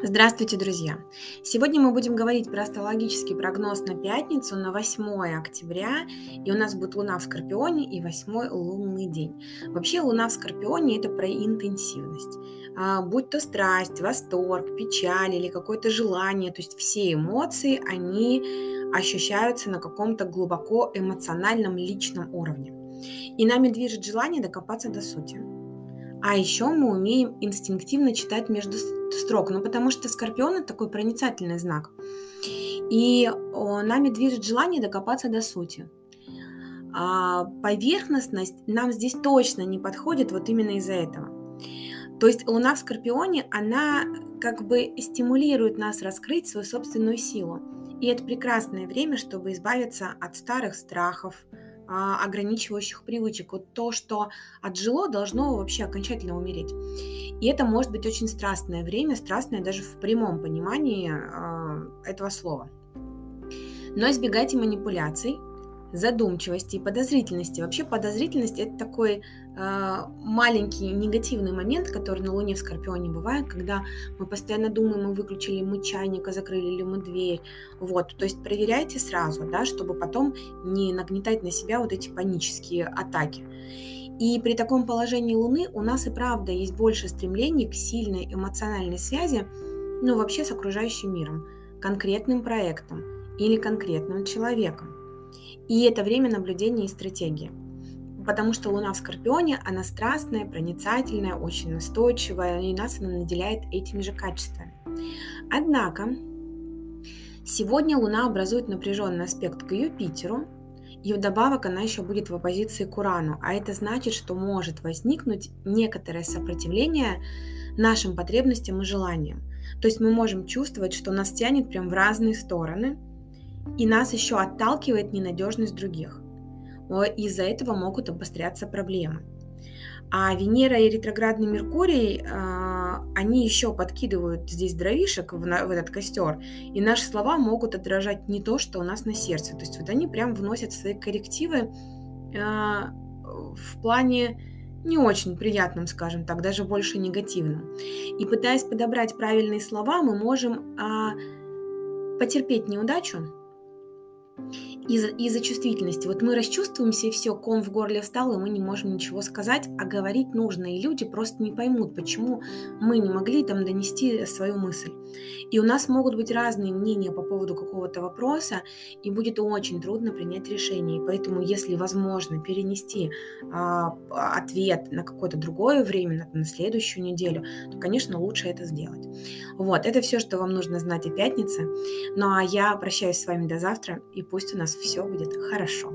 Здравствуйте, друзья! Сегодня мы будем говорить про астрологический прогноз на пятницу, на 8 октября, и у нас будет Луна в Скорпионе и 8 лунный день. Вообще Луна в Скорпионе – это про интенсивность. А, будь то страсть, восторг, печаль или какое-то желание, то есть все эмоции, они ощущаются на каком-то глубоко эмоциональном личном уровне. И нами движет желание докопаться до сути. А еще мы умеем инстинктивно читать между строк, ну потому что скорпион это такой проницательный знак. И нами движет желание докопаться до сути. А поверхностность нам здесь точно не подходит вот именно из-за этого. То есть Луна в Скорпионе, она как бы стимулирует нас раскрыть свою собственную силу. И это прекрасное время, чтобы избавиться от старых страхов, ограничивающих привычек. Вот то, что отжило, должно вообще окончательно умереть. И это может быть очень страстное время, страстное даже в прямом понимании э, этого слова. Но избегайте манипуляций, задумчивости и подозрительности. Вообще подозрительность это такой э, маленький негативный момент, который на Луне в Скорпионе бывает, когда мы постоянно думаем, мы выключили мы чайника, закрыли ли мы дверь. Вот, то есть проверяйте сразу, да, чтобы потом не нагнетать на себя вот эти панические атаки. И при таком положении Луны у нас и правда есть больше стремлений к сильной эмоциональной связи, ну вообще с окружающим миром, конкретным проектом или конкретным человеком. И это время наблюдения и стратегии. Потому что Луна в Скорпионе, она страстная, проницательная, очень настойчивая, и нас она наделяет этими же качествами. Однако, сегодня Луна образует напряженный аспект к Юпитеру, и вдобавок она еще будет в оппозиции к Урану, а это значит, что может возникнуть некоторое сопротивление нашим потребностям и желаниям. То есть мы можем чувствовать, что нас тянет прям в разные стороны, и нас еще отталкивает ненадежность других. Из-за этого могут обостряться проблемы. А Венера и ретроградный Меркурий, а, они еще подкидывают здесь дровишек в, этот костер, и наши слова могут отражать не то, что у нас на сердце. То есть вот они прям вносят свои коррективы а, в плане не очень приятным, скажем так, даже больше негативным. И пытаясь подобрать правильные слова, мы можем а, потерпеть неудачу, из-за из чувствительности. Вот мы расчувствуемся, и все, ком в горле встал, и мы не можем ничего сказать, а говорить нужно, и люди просто не поймут, почему мы не могли там донести свою мысль. И у нас могут быть разные мнения по поводу какого-то вопроса, и будет очень трудно принять решение. И поэтому, если возможно перенести а, ответ на какое-то другое время, на, на следующую неделю, то, конечно, лучше это сделать. Вот, это все, что вам нужно знать о пятнице. Ну а я прощаюсь с вами до завтра, и пусть у нас все будет хорошо.